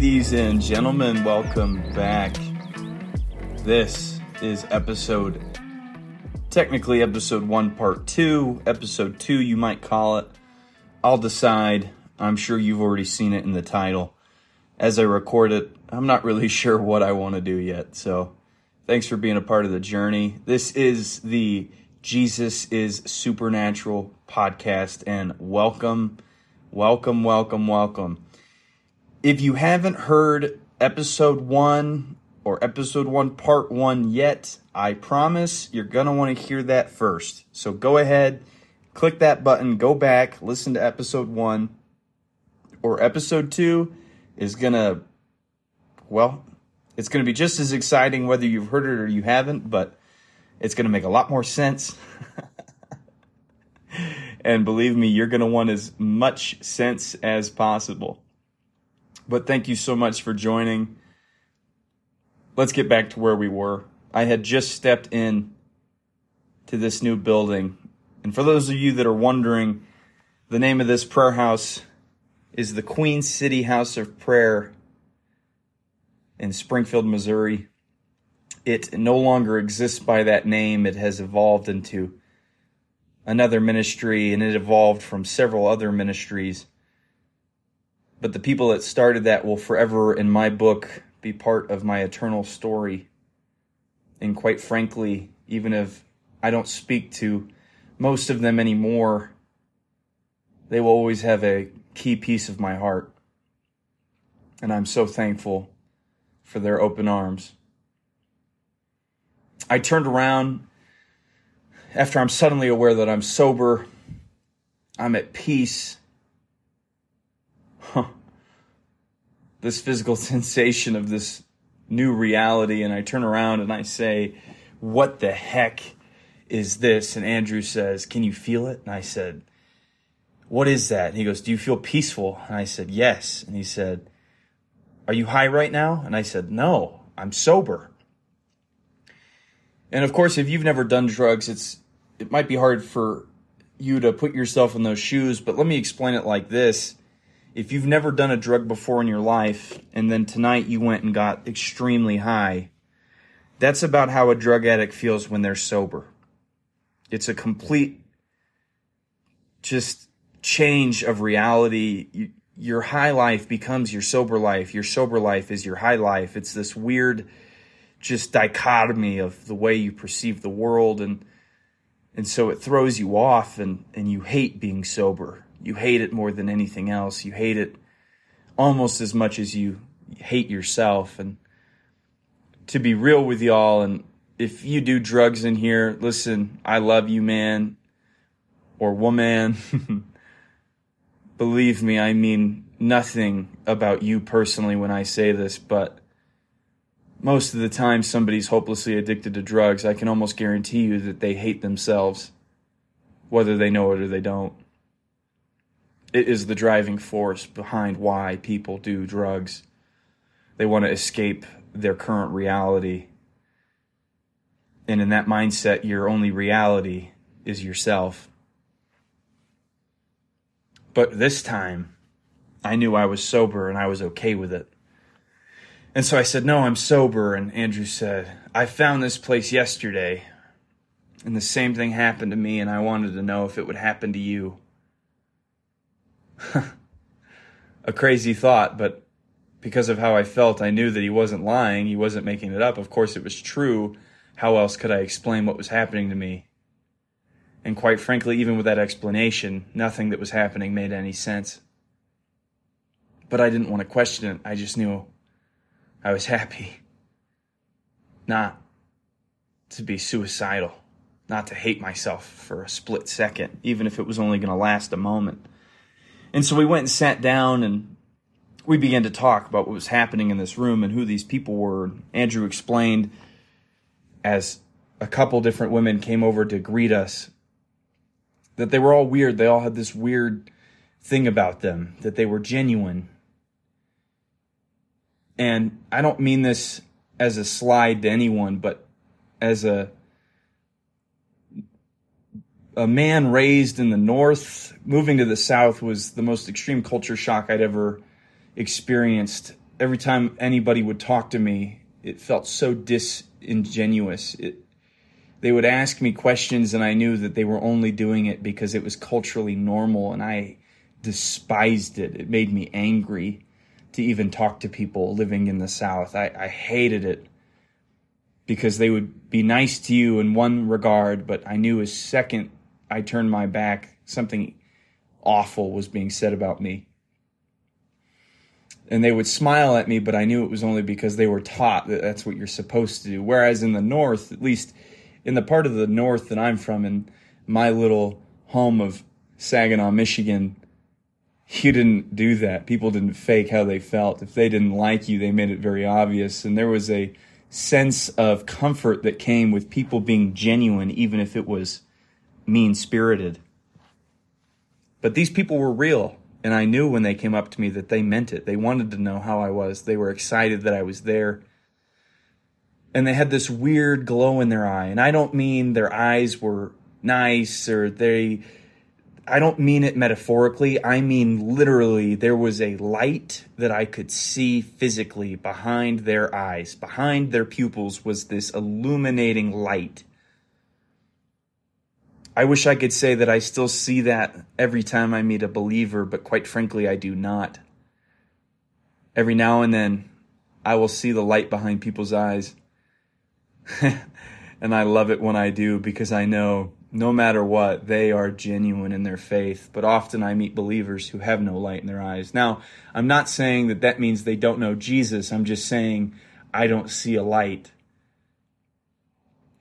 Ladies and gentlemen, welcome back. This is episode, technically episode one, part two. Episode two, you might call it. I'll decide. I'm sure you've already seen it in the title. As I record it, I'm not really sure what I want to do yet. So thanks for being a part of the journey. This is the Jesus is Supernatural podcast, and welcome, welcome, welcome, welcome. If you haven't heard episode one or episode one, part one yet, I promise you're going to want to hear that first. So go ahead, click that button, go back, listen to episode one, or episode two is going to, well, it's going to be just as exciting whether you've heard it or you haven't, but it's going to make a lot more sense. and believe me, you're going to want as much sense as possible. But thank you so much for joining. Let's get back to where we were. I had just stepped in to this new building. And for those of you that are wondering, the name of this prayer house is the Queen City House of Prayer in Springfield, Missouri. It no longer exists by that name. It has evolved into another ministry and it evolved from several other ministries but the people that started that will forever, in my book, be part of my eternal story. And quite frankly, even if I don't speak to most of them anymore, they will always have a key piece of my heart. And I'm so thankful for their open arms. I turned around after I'm suddenly aware that I'm sober, I'm at peace, this physical sensation of this new reality. And I turn around and I say, What the heck is this? And Andrew says, Can you feel it? And I said, What is that? And he goes, Do you feel peaceful? And I said, Yes. And he said, Are you high right now? And I said, No, I'm sober. And of course, if you've never done drugs, it's it might be hard for you to put yourself in those shoes, but let me explain it like this if you've never done a drug before in your life and then tonight you went and got extremely high, that's about how a drug addict feels when they're sober. It's a complete just change of reality. your high life becomes your sober life. Your sober life is your high life. It's this weird just dichotomy of the way you perceive the world and and so it throws you off and and you hate being sober you hate it more than anything else. You hate it almost as much as you hate yourself. And to be real with y'all, and if you do drugs in here, listen, I love you, man or woman. Believe me, I mean nothing about you personally when I say this, but most of the time somebody's hopelessly addicted to drugs, I can almost guarantee you that they hate themselves, whether they know it or they don't it is the driving force behind why people do drugs. They want to escape their current reality. And in that mindset, your only reality is yourself. But this time, I knew I was sober and I was okay with it. And so I said, No, I'm sober. And Andrew said, I found this place yesterday. And the same thing happened to me, and I wanted to know if it would happen to you. a crazy thought, but because of how I felt, I knew that he wasn't lying. He wasn't making it up. Of course, it was true. How else could I explain what was happening to me? And quite frankly, even with that explanation, nothing that was happening made any sense. But I didn't want to question it. I just knew I was happy. Not to be suicidal. Not to hate myself for a split second, even if it was only going to last a moment. And so we went and sat down and we began to talk about what was happening in this room and who these people were. Andrew explained as a couple different women came over to greet us that they were all weird. They all had this weird thing about them, that they were genuine. And I don't mean this as a slide to anyone, but as a a man raised in the north moving to the south was the most extreme culture shock I'd ever experienced every time anybody would talk to me, it felt so disingenuous. It, they would ask me questions, and I knew that they were only doing it because it was culturally normal, and I despised it. It made me angry to even talk to people living in the South. I, I hated it because they would be nice to you in one regard, but I knew as second I turned my back, something awful was being said about me. And they would smile at me, but I knew it was only because they were taught that that's what you're supposed to do. Whereas in the North, at least in the part of the North that I'm from, in my little home of Saginaw, Michigan, you didn't do that. People didn't fake how they felt. If they didn't like you, they made it very obvious. And there was a sense of comfort that came with people being genuine, even if it was mean spirited. But these people were real, and I knew when they came up to me that they meant it. They wanted to know how I was, they were excited that I was there. And they had this weird glow in their eye. And I don't mean their eyes were nice or they I don't mean it metaphorically. I mean literally, there was a light that I could see physically behind their eyes. Behind their pupils was this illuminating light. I wish I could say that I still see that every time I meet a believer, but quite frankly, I do not. Every now and then, I will see the light behind people's eyes. and I love it when I do because I know no matter what, they are genuine in their faith. But often I meet believers who have no light in their eyes. Now, I'm not saying that that means they don't know Jesus. I'm just saying I don't see a light.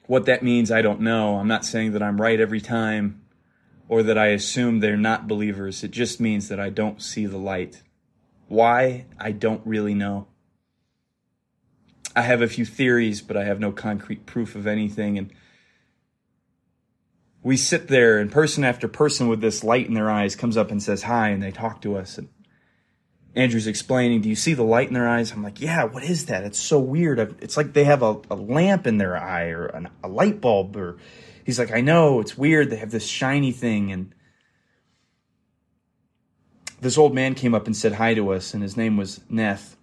What that means, I don't know. I'm not saying that I'm right every time or that I assume they're not believers. It just means that I don't see the light. Why? I don't really know. I have a few theories, but I have no concrete proof of anything. And we sit there and person after person with this light in their eyes comes up and says hi and they talk to us and andrew's explaining do you see the light in their eyes? I'm like yeah what is that? It's so weird. It's like they have a, a lamp in their eye or an, a light bulb or he's like i know it's weird. They have this shiny thing and this old man came up and said hi to us and his name was neth.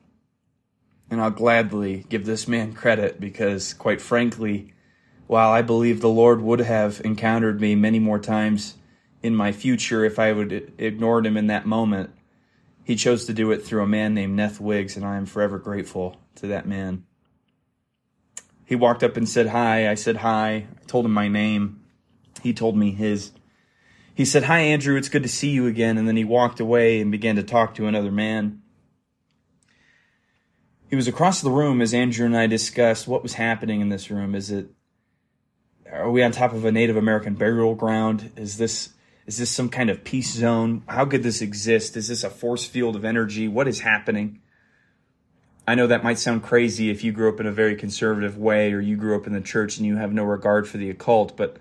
And i'll gladly give this man credit because quite frankly while I believe the Lord would have encountered me many more times in my future if I would ignored him in that moment, he chose to do it through a man named Neth Wiggs, and I am forever grateful to that man. He walked up and said hi. I said hi. I told him my name. He told me his. He said, Hi, Andrew, it's good to see you again. And then he walked away and began to talk to another man. He was across the room as Andrew and I discussed what was happening in this room. Is it are we on top of a Native American burial ground? Is this is this some kind of peace zone? How could this exist? Is this a force field of energy? What is happening? I know that might sound crazy if you grew up in a very conservative way or you grew up in the church and you have no regard for the occult, but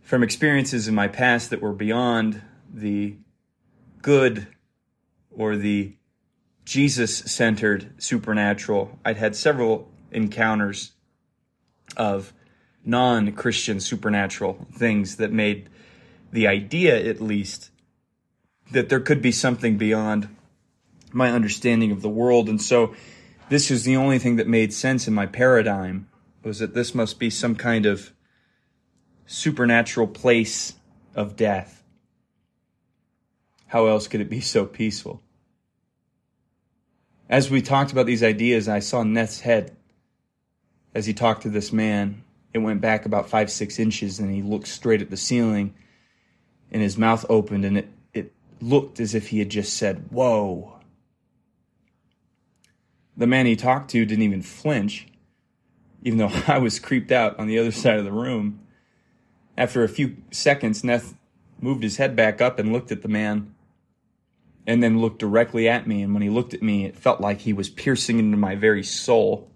from experiences in my past that were beyond the good or the Jesus centered supernatural, I'd had several encounters of non Christian supernatural things that made the idea, at least, that there could be something beyond my understanding of the world. And so this was the only thing that made sense in my paradigm was that this must be some kind of supernatural place of death. How else could it be so peaceful? As we talked about these ideas, I saw Neth's head as he talked to this man it went back about five, six inches, and he looked straight at the ceiling, and his mouth opened, and it, it looked as if he had just said, Whoa. The man he talked to didn't even flinch, even though I was creeped out on the other side of the room. After a few seconds, Neth moved his head back up and looked at the man, and then looked directly at me. And when he looked at me, it felt like he was piercing into my very soul.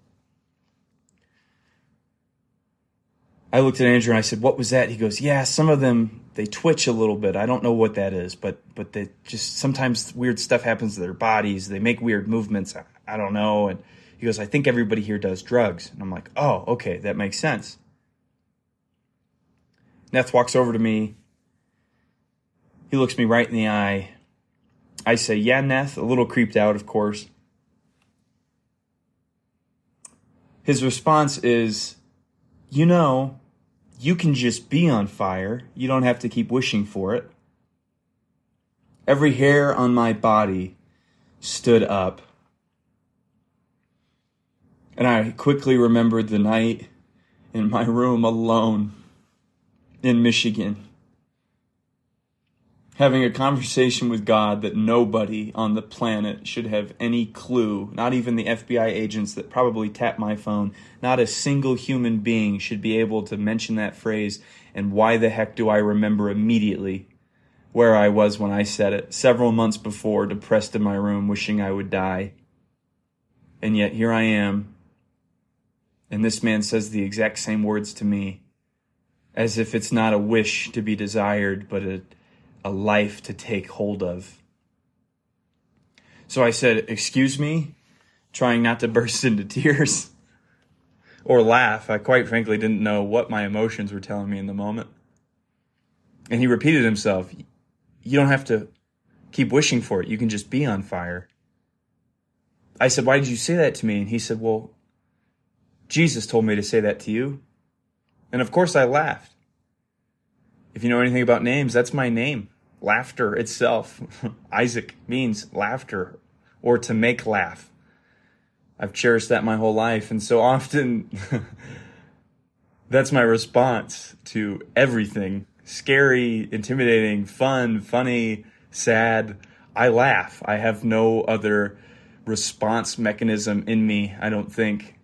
I looked at Andrew and I said, "What was that?" He goes, "Yeah, some of them they twitch a little bit. I don't know what that is, but but they just sometimes weird stuff happens to their bodies. They make weird movements. I, I don't know. And he goes, I think everybody here does drugs. And I'm like, oh, okay, that makes sense. Neth walks over to me. He looks me right in the eye. I say, yeah, Neth, a little creeped out, of course. His response is, you know, you can just be on fire. You don't have to keep wishing for it. Every hair on my body stood up. And I quickly remembered the night in my room alone in Michigan, having a conversation with God that nobody on the planet should have any clue, not even the FBI agents that probably tapped my phone, not a single human being should be able to mention that phrase. And why the heck do I remember immediately where I was when I said it, several months before, depressed in my room, wishing I would die? And yet here I am. And this man says the exact same words to me as if it's not a wish to be desired, but a, a life to take hold of. So I said, Excuse me, trying not to burst into tears or laugh. I quite frankly didn't know what my emotions were telling me in the moment. And he repeated himself, You don't have to keep wishing for it. You can just be on fire. I said, Why did you say that to me? And he said, Well, Jesus told me to say that to you. And of course, I laughed. If you know anything about names, that's my name. Laughter itself. Isaac means laughter or to make laugh. I've cherished that my whole life. And so often, that's my response to everything scary, intimidating, fun, funny, sad. I laugh. I have no other response mechanism in me, I don't think.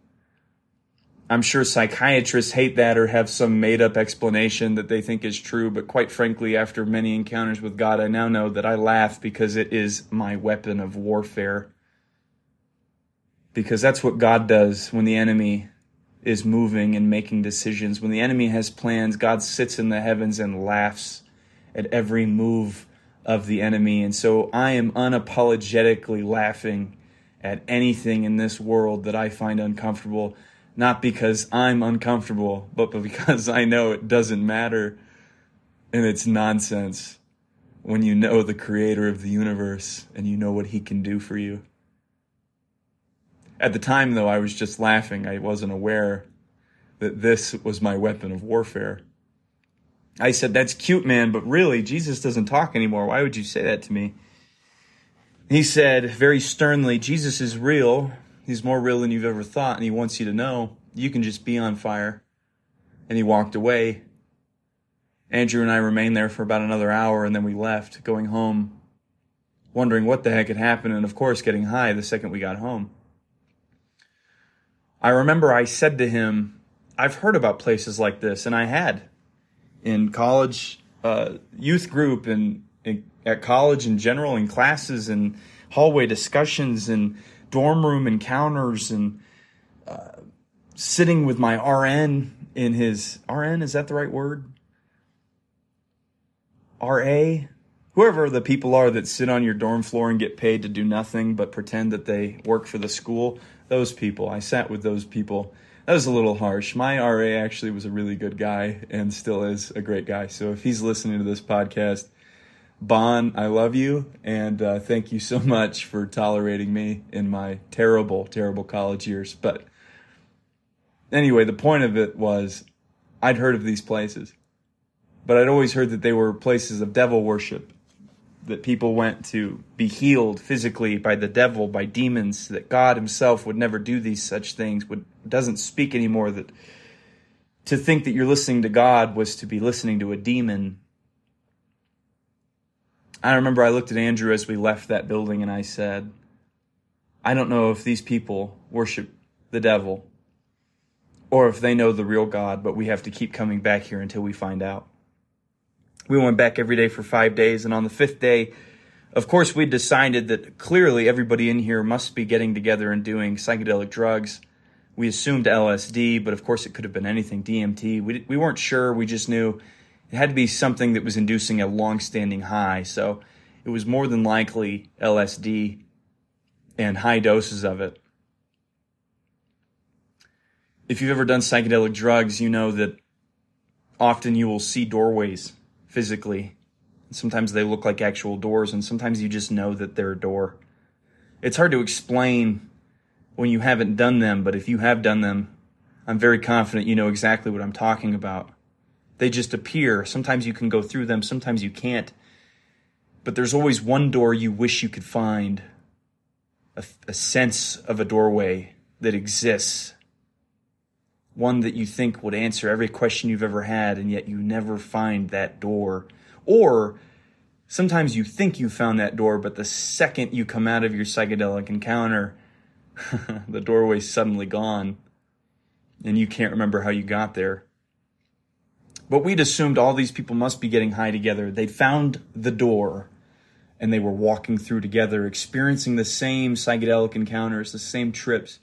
I'm sure psychiatrists hate that or have some made up explanation that they think is true, but quite frankly, after many encounters with God, I now know that I laugh because it is my weapon of warfare. Because that's what God does when the enemy is moving and making decisions. When the enemy has plans, God sits in the heavens and laughs at every move of the enemy. And so I am unapologetically laughing at anything in this world that I find uncomfortable not because I'm uncomfortable, but because I know it doesn't matter and it's nonsense when you know the creator of the universe and you know what he can do for you. At the time, though, I was just laughing. I wasn't aware that this was my weapon of warfare. I said, That's cute, man, but really, Jesus doesn't talk anymore. Why would you say that to me? He said very sternly, Jesus is real, He's more real than you've ever thought, and he wants you to know you can just be on fire. And he walked away. Andrew and I remained there for about another hour, and then we left, going home, wondering what the heck had happened, and of course, getting high the second we got home. I remember I said to him, I've heard about places like this, and I had in college, uh, youth group, and, and at college in general, in classes and hallway discussions, and dorm room encounters and uh, sitting with my RN in his RN is that the right word? RA, whoever the people are that sit on your dorm floor and get paid to do nothing but pretend that they work for the school, those people. I sat with those people. That was a little harsh. My RA actually was a really good guy and still is a great guy. So if he's listening to this podcast, Bon, I love you, and uh, thank you so much for tolerating me in my terrible, terrible college years. But anyway, the point of it was I'd heard of these places, but I'd always heard that they were places of devil worship, that people went to be healed physically by the devil, by demons, that God Himself would never do these such things, would doesn't speak anymore, that to think that you're listening to God was to be listening to a demon I remember I looked at Andrew as we left that building and I said, I don't know if these people worship the devil or if they know the real God, but we have to keep coming back here until we find out. We went back every day for five days, and on the fifth day, of course, we decided that clearly everybody in here must be getting together and doing psychedelic drugs. We assumed LSD, but of course it could have been anything, DMT. We, we weren't sure. We just knew it had to be something that was inducing a long-standing high. So it was more than likely LSD and high doses of it. If you've ever done psychedelic drugs, you know that often you will see doorways physically. Sometimes they look like actual doors, and sometimes you just know that they're a door. It's hard to explain when you haven't done them, but if you have done them, I'm very confident you know exactly what I'm talking about. They just appear. Sometimes you can go through them, sometimes you can't. But there's always one door you wish you could find a, a sense of a doorway that exists. One that you think would answer every question you've ever had, and yet you never find that door. Or sometimes you think you found that door, but the second you come out of your psychedelic encounter, the doorway's suddenly gone and you can't remember how you got there. But we'd assumed all these people must be getting high together. They'd found the door and they were walking through together, experiencing the same psychedelic encounters, the same trips.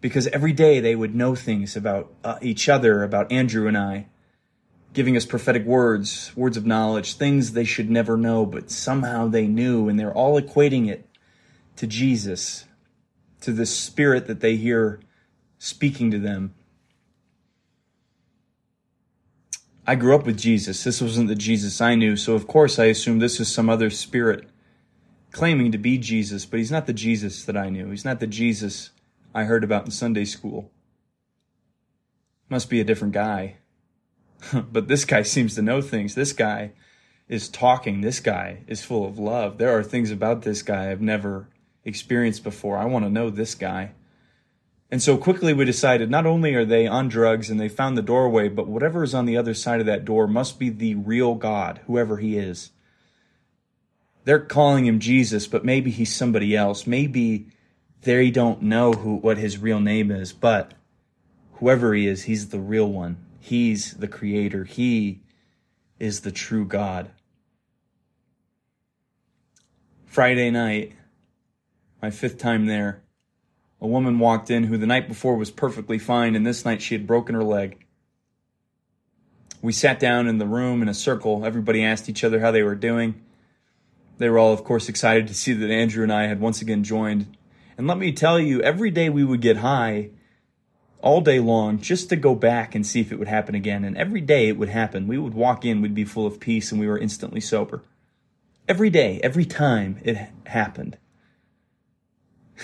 Because every day they would know things about uh, each other, about Andrew and I, giving us prophetic words, words of knowledge, things they should never know, but somehow they knew, and they're all equating it to Jesus to the spirit that they hear speaking to them. I grew up with Jesus. This wasn't the Jesus I knew, so of course I assumed this is some other spirit claiming to be Jesus, but he's not the Jesus that I knew. He's not the Jesus I heard about in Sunday school. Must be a different guy. but this guy seems to know things. This guy is talking. This guy is full of love. There are things about this guy I've never experienced before. I want to know this guy. And so quickly we decided not only are they on drugs and they found the doorway, but whatever is on the other side of that door must be the real God, whoever he is. They're calling him Jesus, but maybe he's somebody else. Maybe they don't know who what his real name is, but whoever he is, he's the real one. He's the creator. He is the true God. Friday night, my fifth time there, a woman walked in who the night before was perfectly fine, and this night she had broken her leg. We sat down in the room in a circle. Everybody asked each other how they were doing. They were all, of course, excited to see that Andrew and I had once again joined. And let me tell you, every day we would get high all day long just to go back and see if it would happen again. And every day it would happen. We would walk in, we'd be full of peace, and we were instantly sober. Every day, every time it happened.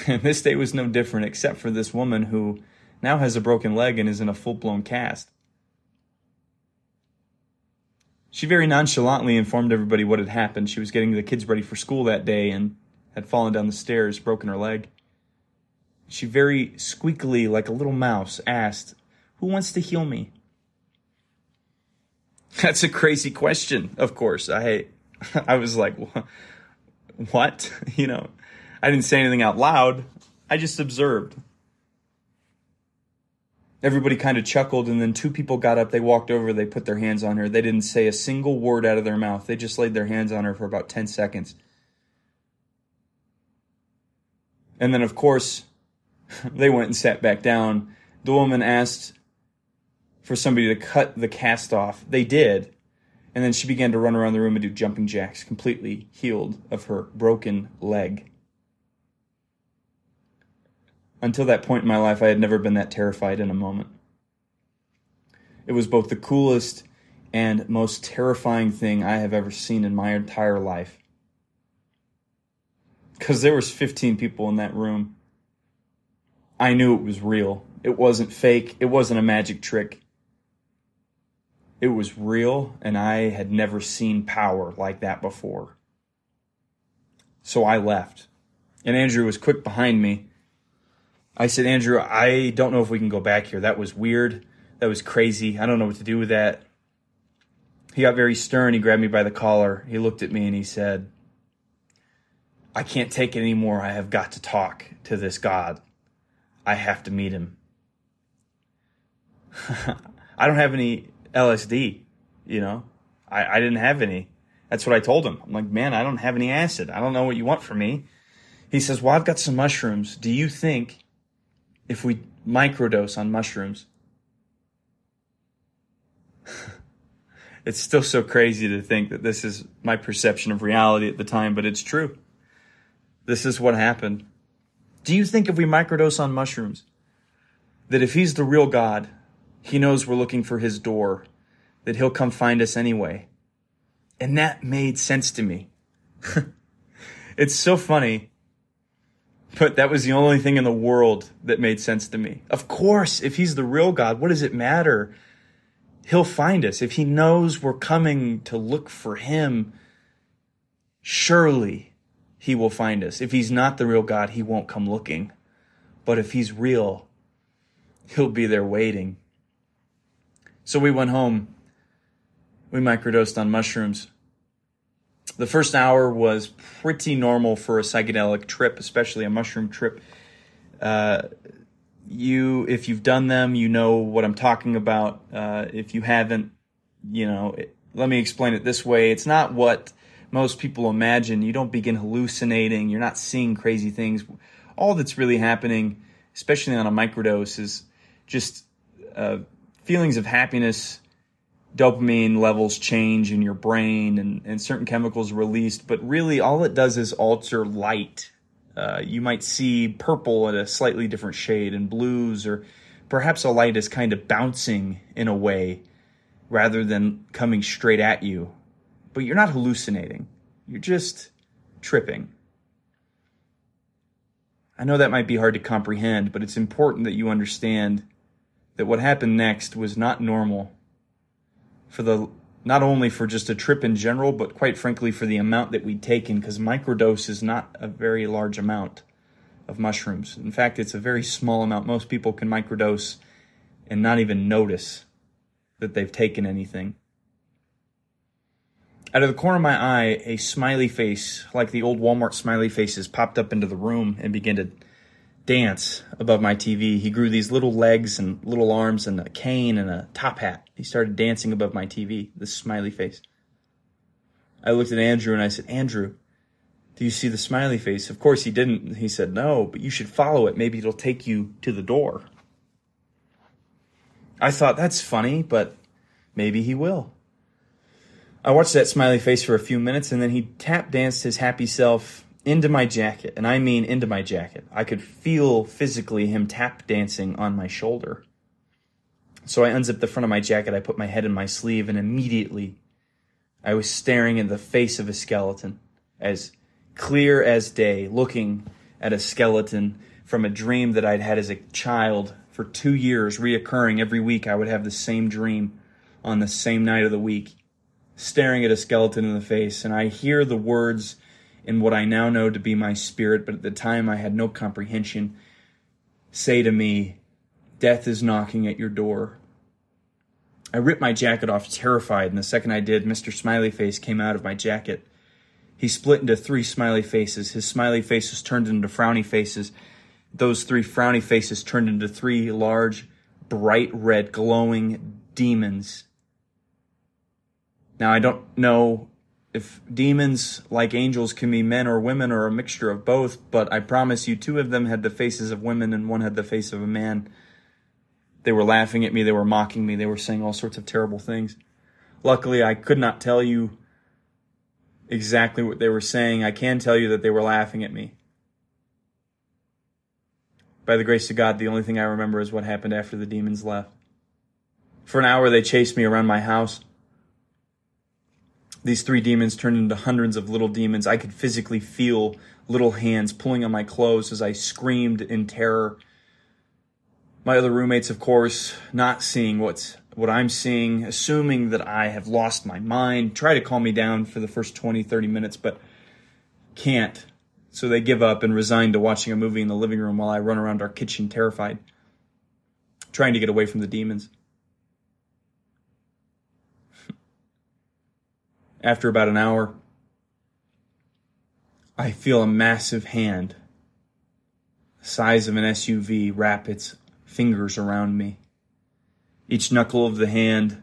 And this day was no different, except for this woman who now has a broken leg and is in a full blown cast. She very nonchalantly informed everybody what had happened. She was getting the kids ready for school that day and had fallen down the stairs, broken her leg. She very squeakily, like a little mouse, asked, Who wants to heal me? That's a crazy question, of course. I I was like, What? You know, I didn't say anything out loud. I just observed. Everybody kind of chuckled, and then two people got up. They walked over, they put their hands on her. They didn't say a single word out of their mouth. They just laid their hands on her for about 10 seconds. And then, of course, they went and sat back down. The woman asked for somebody to cut the cast off. They did. And then she began to run around the room and do jumping jacks, completely healed of her broken leg. Until that point in my life, I had never been that terrified in a moment. It was both the coolest and most terrifying thing I have ever seen in my entire life. Because there was 15 people in that room. I knew it was real. It wasn't fake. It wasn't a magic trick. It was real, and I had never seen power like that before. So I left. And Andrew was quick behind me I said, Andrew, I don't know if we can go back here. That was weird. That was crazy. I don't know what to do with that. He got very stern. He grabbed me by the collar. He looked at me and he said, I can't take it anymore. I have got to talk to this God. I have to meet him. I don't have any LSD, you know? I, I didn't have any. That's what I told him. I'm like, man, I don't have any acid. I don't know what you want from me. He says, well, I've got some mushrooms. Do you think if we microdose on mushrooms. it's still so crazy to think that this is my perception of reality at the time, but it's true. This is what happened. Do you think if we microdose on mushrooms, that if he's the real God, he knows we're looking for his door, that he'll come find us anyway? And that made sense to me. it's so funny But that was the only thing in the world that made sense to me. Of course, if he's the real God, what does it matter? He'll find us. If he knows we're coming to look for him, surely he will find us. If he's not the real God, he won't come looking. But if he's real, he'll be there waiting. So we went home. We microdosed on mushrooms. The first hour was pretty normal for a psychedelic trip, especially a mushroom trip. Uh, you, if you've done them, you know what I'm talking about. Uh, if you haven't, you know, it, let me explain it this way. It's not what most people imagine. You don't begin hallucinating. You're not seeing crazy things. All that's really happening, especially on a microdose, is just uh, feelings of happiness, dopamine levels change in your brain, and, and certain chemicals released. But really, all it does is alter light. Uh, you might see purple at a slightly different shade, and blues, or perhaps a light is kind of bouncing in a way rather than coming straight at you. But you're not hallucinating, you're just tripping. I know that might be hard to comprehend, but it's important that you understand that what happened next was not normal for the not only for just a trip in general, but quite frankly for the amount that we'd taken, because microdose is not a very large amount of mushrooms. In fact, it's a very small amount. Most people can microdose and not even notice that they've taken anything. Out of the corner of my eye, a smiley face, like the old Walmart smiley faces, popped up into the room and began to dance above my TV. He grew these little legs and little arms and a cane and a top hat. He started dancing above my TV, this smiley face. I looked at Andrew and I said, Andrew, do you see the smiley face? Of course he didn't. He said, no, but you should follow it. Maybe it'll take you to the door. I thought, that's funny, but maybe he will. I watched that smiley face for a few minutes and then he tap danced his happy self into my jacket, and I mean into my jacket. I could feel physically him tap dancing on my shoulder. So I unzipped the front of my jacket, I put my head in my sleeve, and immediately I was staring at the face of a skeleton, as clear as day, looking at a skeleton from a dream that I'd had as a child for two years, reoccurring every week. I would have the same dream on the same night of the week, staring at a skeleton in the face, and I hear the words in what I now know to be my spirit, but at the time I had no comprehension, say to me, Death is knocking at your door. I ripped my jacket off, terrified, and the second I did, Mr. Smiley Face came out of my jacket. He split into three smiley faces. His smiley faces turned into frowny faces. Those three frowny faces turned into three large, bright red, glowing demons. Now, I don't know if demons, like angels, can be men or women or a mixture of both, but I promise you, two of them had the faces of women and one had the face of a man. They were laughing at me, they were mocking me, they were saying all sorts of terrible things. Luckily, I could not tell you exactly what they were saying. I can tell you that they were laughing at me. By the grace of God, the only thing I remember is what happened after the demons left. For an hour, they chased me around my house. These three demons turned into hundreds of little demons. I could physically feel little hands pulling on my clothes as I screamed in terror. My other roommates, of course, not seeing what's what I'm seeing, assuming that I have lost my mind, try to calm me down for the first 20, 30 minutes, but can't. So they give up and resign to watching a movie in the living room while I run around our kitchen terrified, trying to get away from the demons. After about an hour, I feel a massive hand, the size of an SUV, wrap its fingers around me. Each knuckle of the hand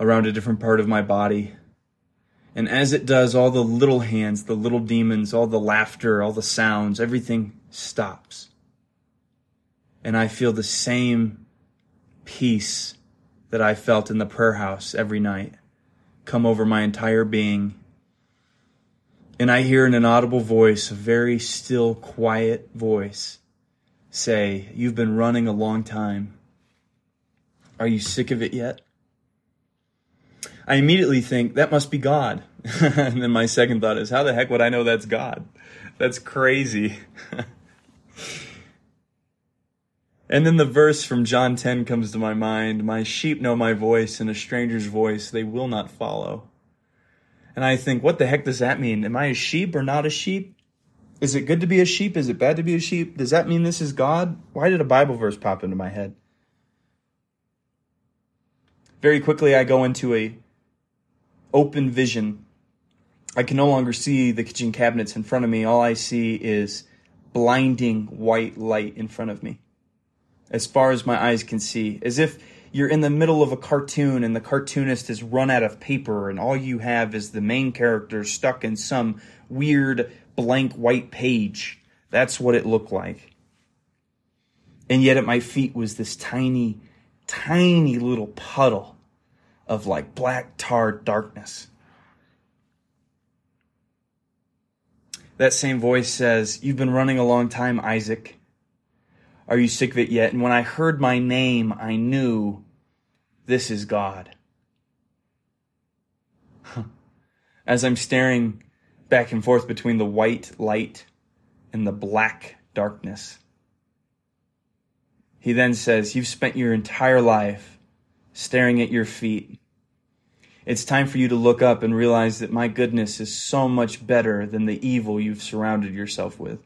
around a different part of my body. And as it does, all the little hands, the little demons, all the laughter, all the sounds, everything stops. And I feel the same peace that I felt in the prayer house every night come over my entire being. And I hear an audible voice, a very still, quiet voice, say, You've been running a long time. Are you sick of it yet? I immediately think that must be God. and then my second thought is, How the heck would I know that's God? That's crazy. And then the verse from John 10 comes to my mind My sheep know my voice, and a stranger's voice they will not follow. And I think, what the heck does that mean? Am I a sheep or not a sheep? Is it good to be a sheep? Is it bad to be a sheep? Does that mean this is God? Why did a Bible verse pop into my head? Very quickly, I go into a open vision. I can no longer see the kitchen cabinets in front of me. All I see is blinding white light in front of me as far as my eyes can see, as if you're in the middle of a cartoon and the cartoonist has run out of paper and all you have is the main character stuck in some weird blank white page. That's what it looked like. And yet at my feet was this tiny, tiny little puddle of like black tar darkness. That same voice says, You've been running a long time, Isaac. Are you sick of it yet? And when I heard my name, I knew this is God. As I'm staring back and forth between the white light and the black darkness, he then says, You've spent your entire life staring at your feet. It's time for you to look up and realize that my goodness is so much better than the evil you've surrounded yourself with.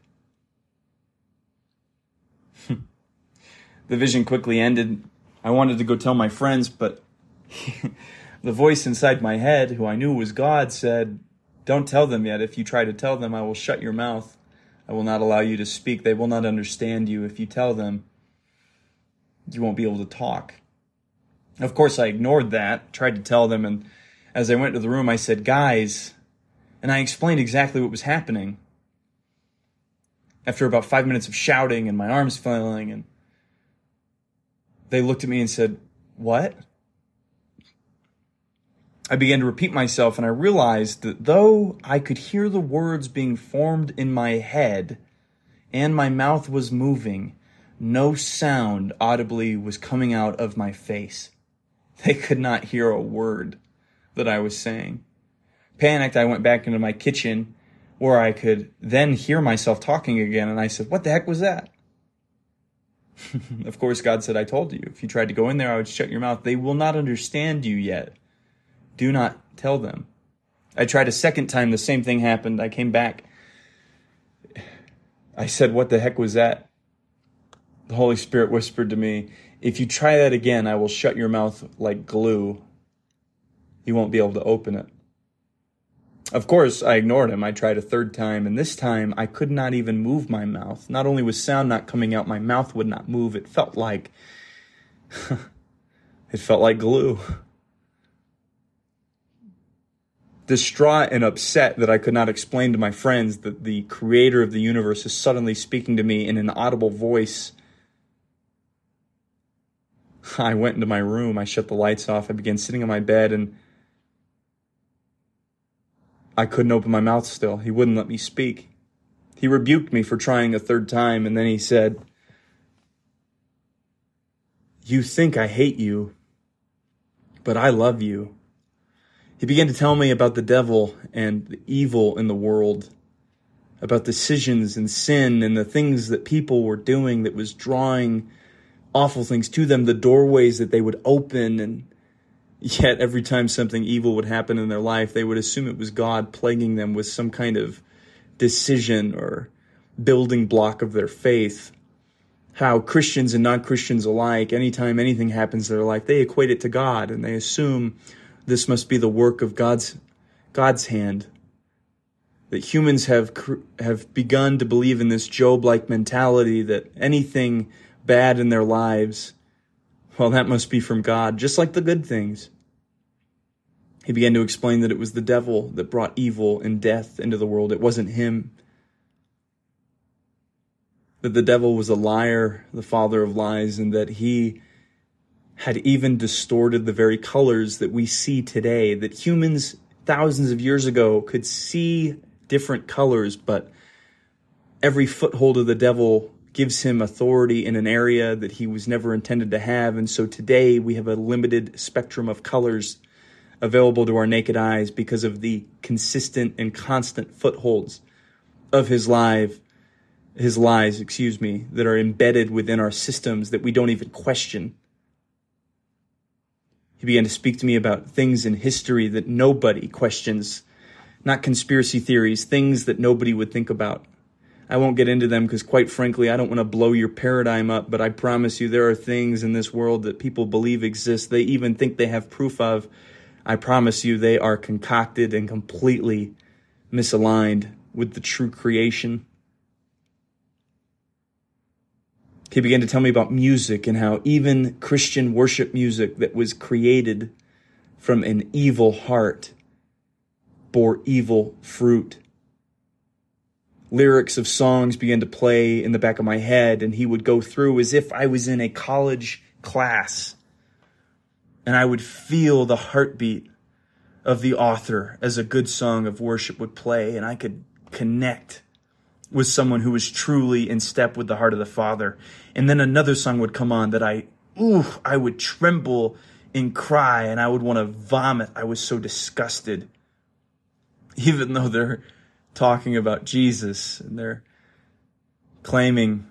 The vision quickly ended. I wanted to go tell my friends, but the voice inside my head, who I knew was God, said, Don't tell them yet. If you try to tell them, I will shut your mouth. I will not allow you to speak. They will not understand you. If you tell them, you won't be able to talk. Of course, I ignored that, tried to tell them, and as I went to the room, I said, Guys, and I explained exactly what was happening. After about five minutes of shouting and my arms flailing, and they looked at me and said, What? I began to repeat myself, and I realized that though I could hear the words being formed in my head and my mouth was moving, no sound audibly was coming out of my face. They could not hear a word that I was saying. Panicked, I went back into my kitchen where I could then hear myself talking again, and I said, What the heck was that? of course, God said, I told you. If you tried to go in there, I would shut your mouth. They will not understand you yet. Do not tell them. I tried a second time, the same thing happened. I came back. I said, What the heck was that? The Holy Spirit whispered to me, If you try that again, I will shut your mouth like glue. You won't be able to open it. Of course, I ignored him. I tried a third time, and this time I could not even move my mouth. Not only was sound not coming out, my mouth would not move. It felt like. it felt like glue. Distraught and upset that I could not explain to my friends that the creator of the universe is suddenly speaking to me in an audible voice, I went into my room. I shut the lights off. I began sitting on my bed and I couldn't open my mouth still. He wouldn't let me speak. He rebuked me for trying a third time, and then he said, You think I hate you, but I love you. He began to tell me about the devil and the evil in the world, about decisions and sin and the things that people were doing that was drawing awful things to them, the doorways that they would open and Yet every time something evil would happen in their life, they would assume it was God plaguing them with some kind of decision or building block of their faith. How Christians and non Christians alike, anytime anything happens in their life, they equate it to God and they assume this must be the work of God's, God's hand. That humans have, have begun to believe in this Job like mentality that anything bad in their lives well, that must be from God, just like the good things. He began to explain that it was the devil that brought evil and death into the world. It wasn't him. That the devil was a liar, the father of lies, and that he had even distorted the very colors that we see today. That humans thousands of years ago could see different colors, but every foothold of the devil gives him authority in an area that he was never intended to have. And so today we have a limited spectrum of colors available to our naked eyes because of the consistent and constant footholds of his life his lies, excuse me, that are embedded within our systems that we don't even question. He began to speak to me about things in history that nobody questions, not conspiracy theories, things that nobody would think about. I won't get into them because, quite frankly, I don't want to blow your paradigm up, but I promise you there are things in this world that people believe exist. They even think they have proof of. I promise you they are concocted and completely misaligned with the true creation. He began to tell me about music and how even Christian worship music that was created from an evil heart bore evil fruit lyrics of songs began to play in the back of my head, and he would go through as if I was in a college class. And I would feel the heartbeat of the author as a good song of worship would play, and I could connect with someone who was truly in step with the heart of the Father. And then another song would come on that I, ooh, I would tremble and cry, and I would want to vomit. I was so disgusted. Even though they're talking about Jesus and they're claiming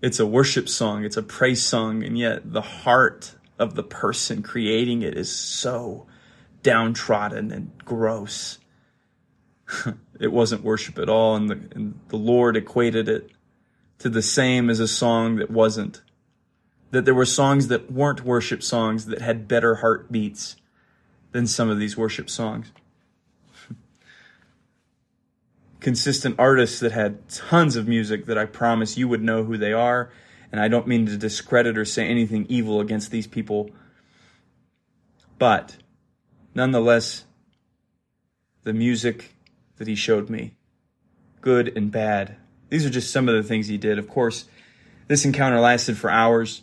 it's a worship song, it's a praise song, and yet the heart of the person creating it is so downtrodden and gross. it wasn't worship at all, and the, and the Lord equated it to the same as a song that wasn't. That there were songs that weren't worship songs that had better heartbeats than some of these worship songs consistent artists that had tons of music that I promise you would know who they are. And I don't mean to discredit or say anything evil against these people. But nonetheless, the music that he showed me, good and bad, these are just some of the things he did. Of course, this encounter lasted for hours,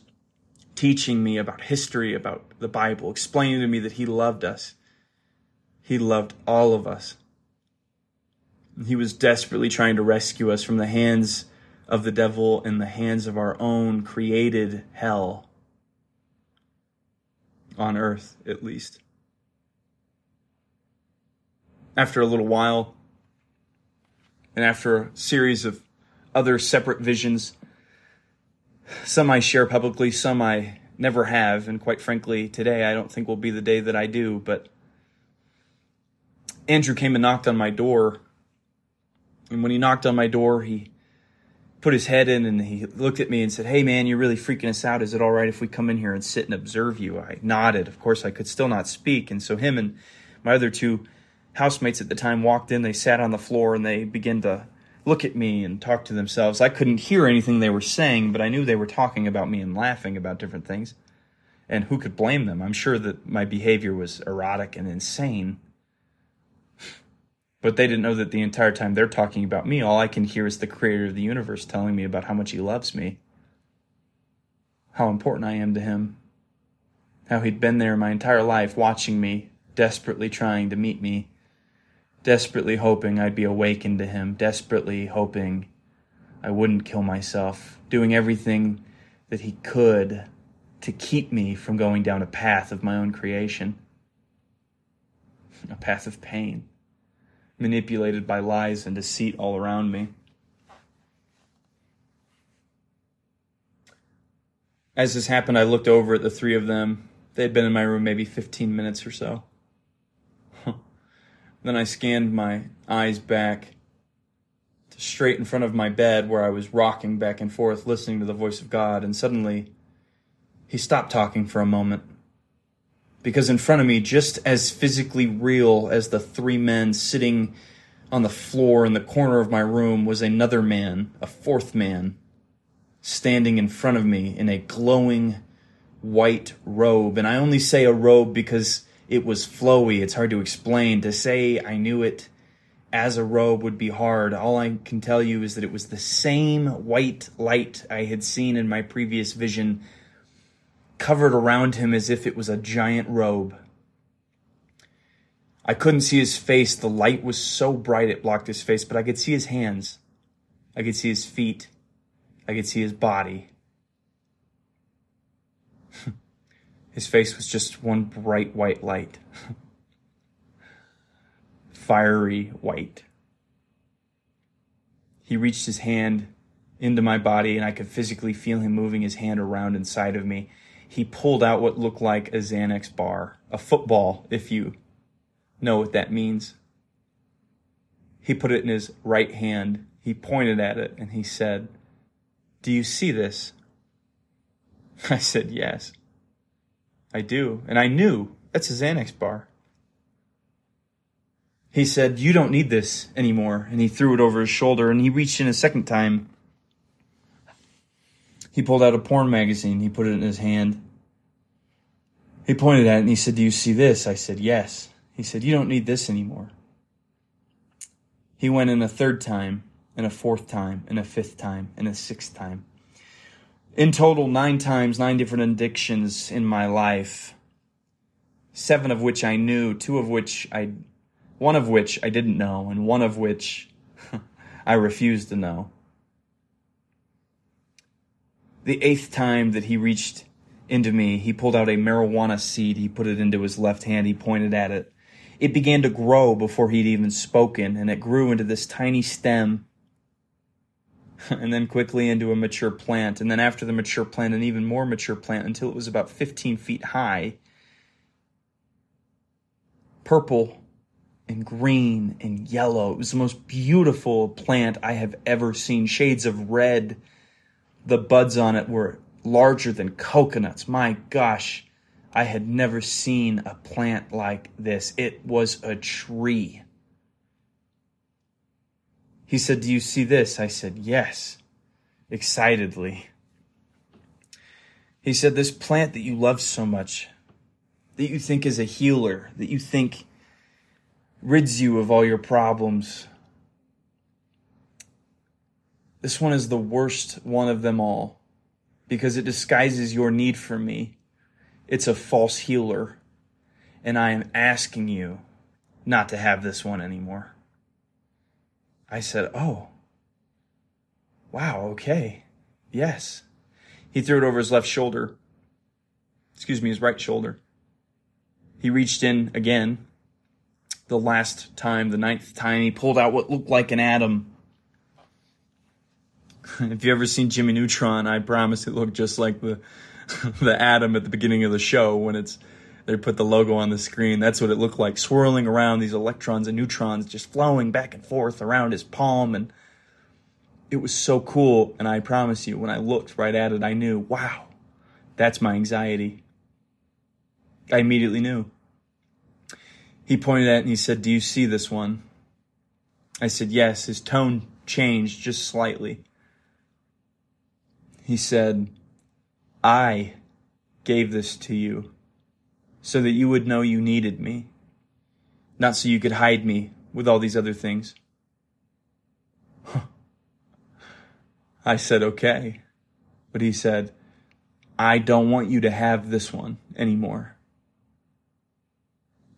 teaching me about history, about the Bible, explaining to me that he loved us. He loved all of us. He was desperately trying to rescue us from the hands of the devil and the hands of our own created hell. On earth, at least. After a little while, and after a series of other separate visions, some I share publicly, some I never have, and quite frankly, today I don't think will be the day that I do, but Andrew came and knocked on my door and when he knocked on my door, he put his head in and he looked at me and said, Hey man, you're really freaking us out. Is it all right if we come in here and sit and observe you? I nodded. Of course, I could still not speak. And so him and my other two housemates at the time walked in. They sat on the floor and they began to look at me and talk to themselves. I couldn't hear anything they were saying, but I knew they were talking about me and laughing about different things. And who could blame them? I'm sure that my behavior was erotic and insane. But they didn't know that the entire time they're talking about me, all I can hear is the creator of the universe telling me about how much he loves me, how important I am to him, how he'd been there my entire life watching me, desperately trying to meet me, desperately hoping I'd be awakened to him, desperately hoping I wouldn't kill myself, doing everything that he could to keep me from going down a path of my own creation, a path of pain manipulated by lies and deceit all around me. As this happened, I looked over at the three of them. They had been in my room maybe 15 minutes or so. then I scanned my eyes back to straight in front of my bed where I was rocking back and forth, listening to the voice of God, and suddenly he stopped talking for a moment because in front of me, just as physically real as the three men sitting on the floor in the corner of my room, was another man, a fourth man, standing in front of me in a glowing white robe. And I only say a robe because it was flowy. It's hard to explain. To say I knew it as a robe would be hard. All I can tell you is that it was the same white light I had seen in my previous vision covered around him as if it was a giant robe. I couldn't see his face. The light was so bright it blocked his face, but I could see his hands. I could see his feet. I could see his body. his face was just one bright white light. Fiery white. He reached his hand into my body, and I could physically feel him moving his hand around inside of me. He pulled out what looked like a Xanax bar, a football, if you know what that means. He put it in his right hand. He pointed at it and he said, Do you see this? I said, Yes. I do. And I knew that's a Xanax bar. He said, You don't need this anymore. And he threw it over his shoulder and he reached in a second time. He pulled out a porn magazine. He put it in his hand. He pointed at it and he said, Do you see this? I said, Yes. He said, You don't need this anymore. He went in a third time, and a fourth time, and a fifth time, and a sixth time. In total, nine times, nine different addictions in my life. Seven of which I knew, two of which I, one of which I didn't know, and one of which I refused to know. The eighth time that he reached into me, he pulled out a marijuana seed, he put it into his left hand, he pointed at it. It began to grow before he'd even spoken, and it grew into this tiny stem and then quickly into a mature plant, and then after the mature plant, an even more mature plant until it was about 15 feet high. Purple and green and yellow. It was the most beautiful plant I have ever seen. Shades of red. The buds on it were larger than coconuts. My gosh, I had never seen a plant like this. It was a tree. He said, Do you see this? I said, Yes, excitedly. He said, This plant that you love so much, that you think is a healer, that you think rids you of all your problems, this one is the worst one of them all because it disguises your need for me. It's a false healer. And I am asking you not to have this one anymore. I said, Oh, wow, okay. Yes. He threw it over his left shoulder. Excuse me, his right shoulder. He reached in again. The last time, the ninth time, he pulled out what looked like an atom. if you ever seen Jimmy Neutron, I promise it looked just like the the atom at the beginning of the show when it's they put the logo on the screen. That's what it looked like, swirling around these electrons and neutrons just flowing back and forth around his palm. And it was so cool. And I promise you, when I looked right at it, I knew, wow, that's my anxiety. I immediately knew. He pointed at it and he said, Do you see this one? I said, Yes. His tone changed just slightly. He said, I gave this to you so that you would know you needed me, not so you could hide me with all these other things. I said, okay. But he said, I don't want you to have this one anymore.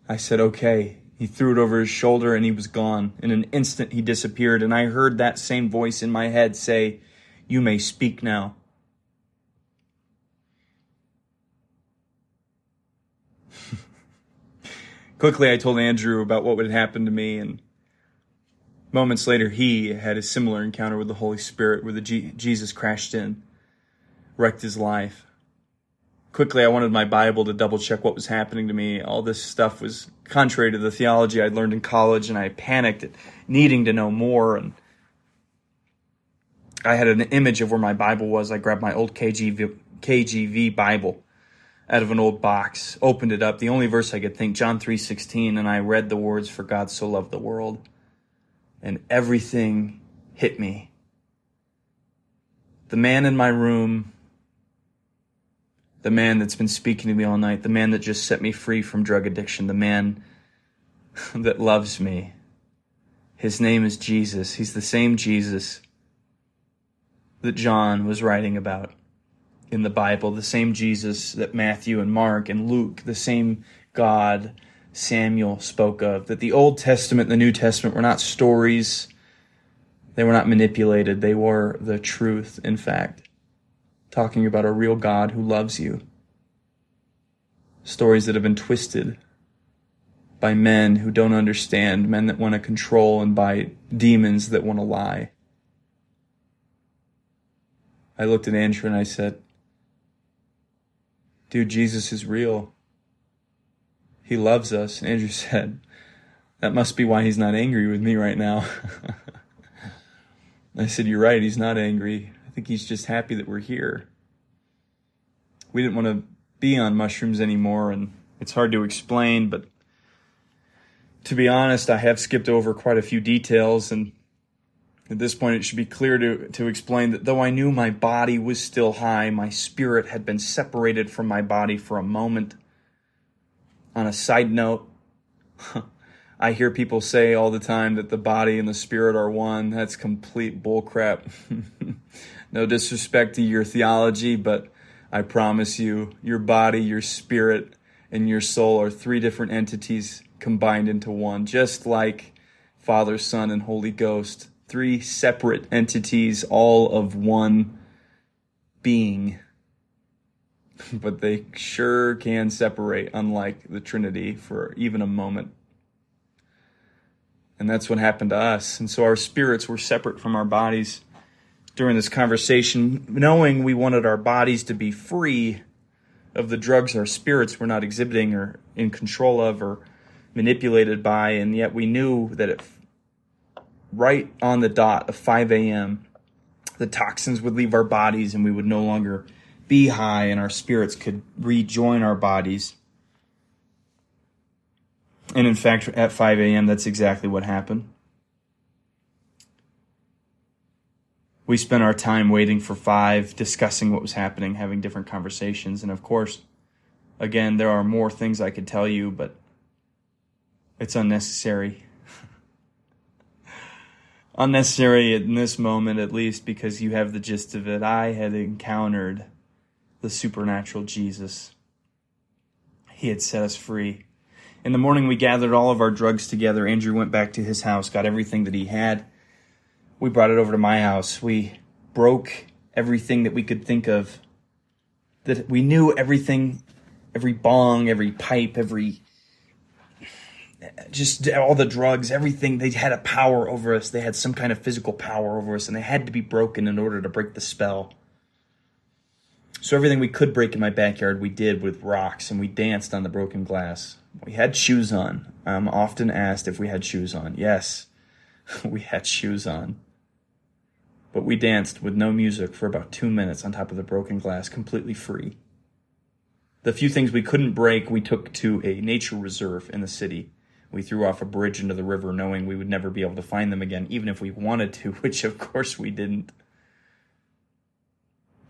I said, okay. He threw it over his shoulder and he was gone. In an instant, he disappeared, and I heard that same voice in my head say, You may speak now. Quickly, I told Andrew about what would happen to me, and moments later, he had a similar encounter with the Holy Spirit where the G- Jesus crashed in, wrecked his life. Quickly, I wanted my Bible to double check what was happening to me. All this stuff was contrary to the theology I'd learned in college, and I panicked at needing to know more. And I had an image of where my Bible was. I grabbed my old KGV, KJV Bible out of an old box, opened it up, the only verse I could think, John 3:16, and I read the words for God so loved the world. And everything hit me. The man in my room, the man that's been speaking to me all night, the man that just set me free from drug addiction, the man that loves me. His name is Jesus. He's the same Jesus that John was writing about in the Bible, the same Jesus that Matthew and Mark and Luke, the same God Samuel spoke of. That the Old Testament and the New Testament were not stories, they were not manipulated, they were the truth, in fact. Talking about a real God who loves you. Stories that have been twisted by men who don't understand, men that want to control, and by demons that want to lie. I looked at Andrew and I said, Dude, Jesus is real. He loves us. And Andrew said, That must be why he's not angry with me right now. I said, You're right, he's not angry. I think he's just happy that we're here. We didn't want to be on mushrooms anymore, and it's hard to explain, but to be honest, I have skipped over quite a few details, and at this point, it should be clear to, to explain that though I knew my body was still high, my spirit had been separated from my body for a moment. On a side note, I hear people say all the time that the body and the spirit are one. That's complete bullcrap. no disrespect to your theology, but I promise you, your body, your spirit, and your soul are three different entities combined into one, just like Father, Son, and Holy Ghost three separate entities, all of one being. But they sure can separate, unlike the Trinity, for even a moment. And that's what happened to us. And so our spirits were separate from our bodies during this conversation, knowing we wanted our bodies to be free of the drugs our spirits were not exhibiting or in control of or manipulated by. And yet we knew that it right on the dot of 5 a.m., the toxins would leave our bodies and we would no longer be high and our spirits could rejoin our bodies. And in fact, at 5 a.m., that's exactly what happened. We spent our time waiting for 5, discussing what was happening, having different conversations. And of course, again, there are more things I could tell you, but it's unnecessary unnecessary in this moment, at least, because you have the gist of it. I had encountered the supernatural Jesus. He had set us free. In the morning, we gathered all of our drugs together. Andrew went back to his house, got everything that he had. We brought it over to my house. We broke everything that we could think of. That we knew everything, every bong, every pipe, every just all the drugs, everything, they had a power over us. They had some kind of physical power over us, and they had to be broken in order to break the spell. So everything we could break in my backyard, we did with rocks, and we danced on the broken glass. We had shoes on. I'm often asked if we had shoes on. Yes, we had shoes on. But we danced with no music for about two minutes on top of the broken glass, completely free. The few things we couldn't break, we took to a nature reserve in the city we threw off a bridge into the river knowing we would never be able to find them again, even if we wanted to, which of course we didn't.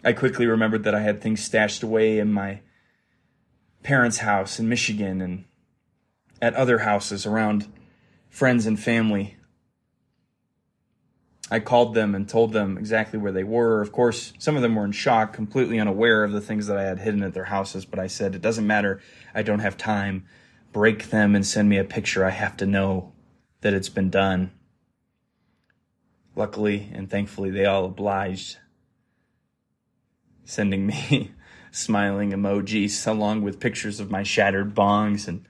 I quickly remembered that I had things stashed away in my parents' house in Michigan and at other houses around friends and family. I called them and told them exactly where they were. Of course, some of them were in shock, completely unaware of the things that I had hidden at their houses, but I said, It doesn't matter. I don't have time break them and send me a picture, I have to know that it's been done. Luckily and thankfully, they all obliged, sending me smiling emojis along with pictures of my shattered bongs and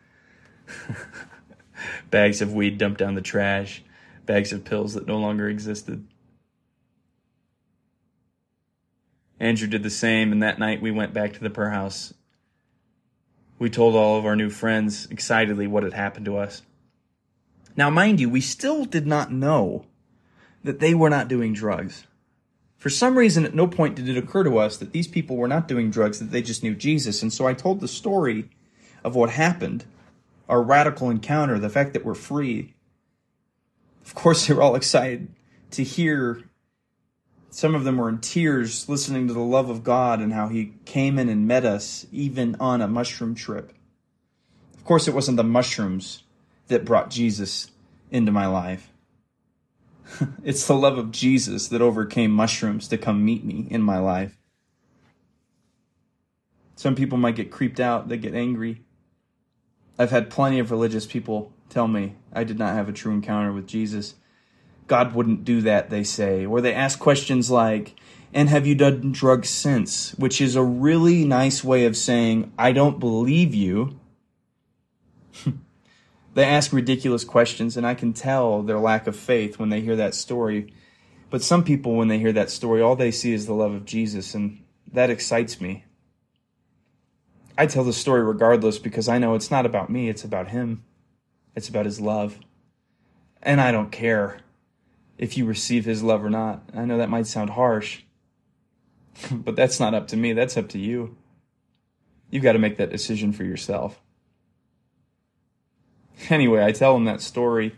bags of weed dumped down the trash, bags of pills that no longer existed. Andrew did the same, and that night we went back to the prayer house we told all of our new friends excitedly what had happened to us. Now, mind you, we still did not know that they were not doing drugs. For some reason, at no point did it occur to us that these people were not doing drugs, that they just knew Jesus. And so I told the story of what happened, our radical encounter, the fact that we're free. Of course, they were all excited to hear some of them were in tears listening to the love of God and how He came in and met us, even on a mushroom trip. Of course, it wasn't the mushrooms that brought Jesus into my life. it's the love of Jesus that overcame mushrooms to come meet me in my life. Some people might get creeped out, they get angry. I've had plenty of religious people tell me I did not have a true encounter with Jesus. God wouldn't do that, they say. Or they ask questions like, and have you done drugs since? Which is a really nice way of saying, I don't believe you. they ask ridiculous questions, and I can tell their lack of faith when they hear that story. But some people, when they hear that story, all they see is the love of Jesus, and that excites me. I tell the story regardless because I know it's not about me, it's about Him. It's about His love. And I don't care if you receive His love or not. I know that might sound harsh, but that's not up to me, that's up to you. You've got to make that decision for yourself. Anyway, I tell them that story.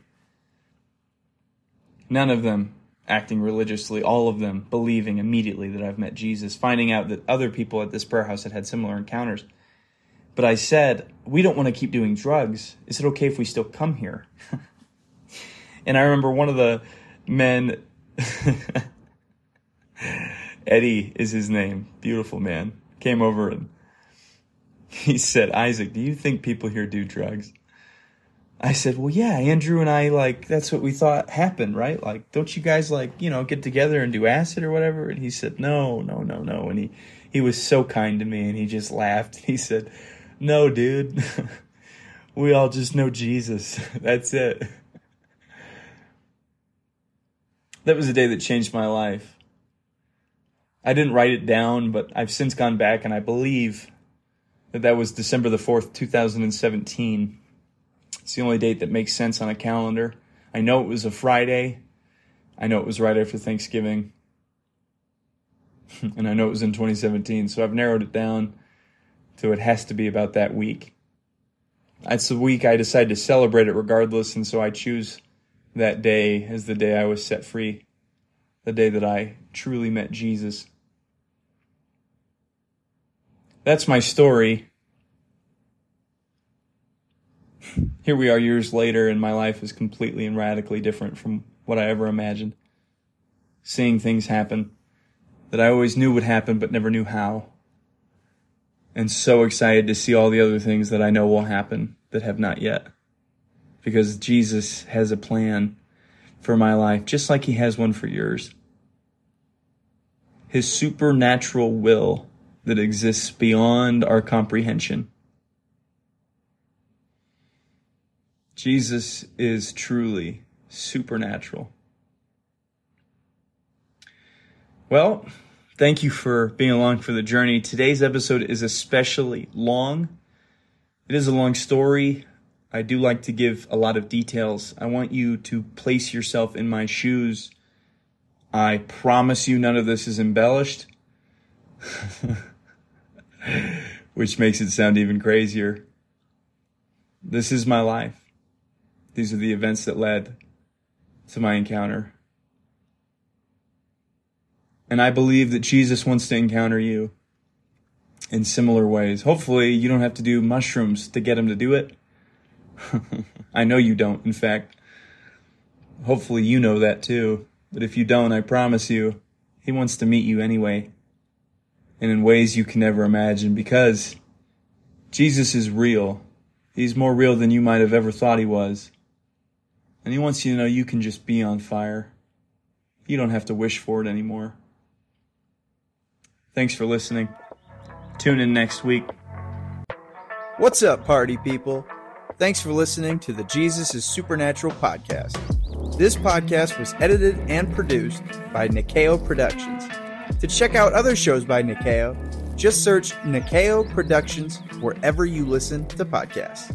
None of them acting religiously, all of them believing immediately that I've met Jesus, finding out that other people at this prayer house had had similar encounters. But I said, we don't want to keep doing drugs. Is it okay if we still come here? and I remember one of the men, Eddie is his name, beautiful man, came over and he said, Isaac, do you think people here do drugs? I said, well, yeah, Andrew and I, like, that's what we thought happened, right? Like, don't you guys, like, you know, get together and do acid or whatever? And he said, no, no, no, no. And he, he was so kind to me and he just laughed. He said, no, dude. we all just know Jesus. That's it. That was a day that changed my life. I didn't write it down, but I've since gone back and I believe that that was December the 4th, 2017. It's the only date that makes sense on a calendar. I know it was a Friday. I know it was right after Thanksgiving. and I know it was in 2017, so I've narrowed it down so it has to be about that week. That's the week I decide to celebrate it regardless, and so I choose that day as the day I was set free, the day that I truly met Jesus. That's my story. Here we are years later, and my life is completely and radically different from what I ever imagined. Seeing things happen that I always knew would happen but never knew how and so excited to see all the other things that I know will happen that have not yet. Because Jesus has a plan for my life, just like he has one for yours. His supernatural will that exists beyond our comprehension. Jesus is truly supernatural. Well, Thank you for being along for the journey. Today's episode is especially long. It is a long story. I do like to give a lot of details. I want you to place yourself in my shoes. I promise you none of this is embellished, which makes it sound even crazier. This is my life. These are the events that led to my encounter. And I believe that Jesus wants to encounter you in similar ways. Hopefully, you don't have to do mushrooms to get him to do it. I know you don't, in fact. Hopefully, you know that too. But if you don't, I promise you, he wants to meet you anyway. And in ways you can never imagine because Jesus is real. He's more real than you might have ever thought he was. And he wants you to know you can just be on fire. You don't have to wish for it anymore. Thanks for listening. Tune in next week. What's up, party people? Thanks for listening to the Jesus is Supernatural podcast. This podcast was edited and produced by Nikeo Productions. To check out other shows by Nikeo, just search Nikeo Productions wherever you listen to podcasts.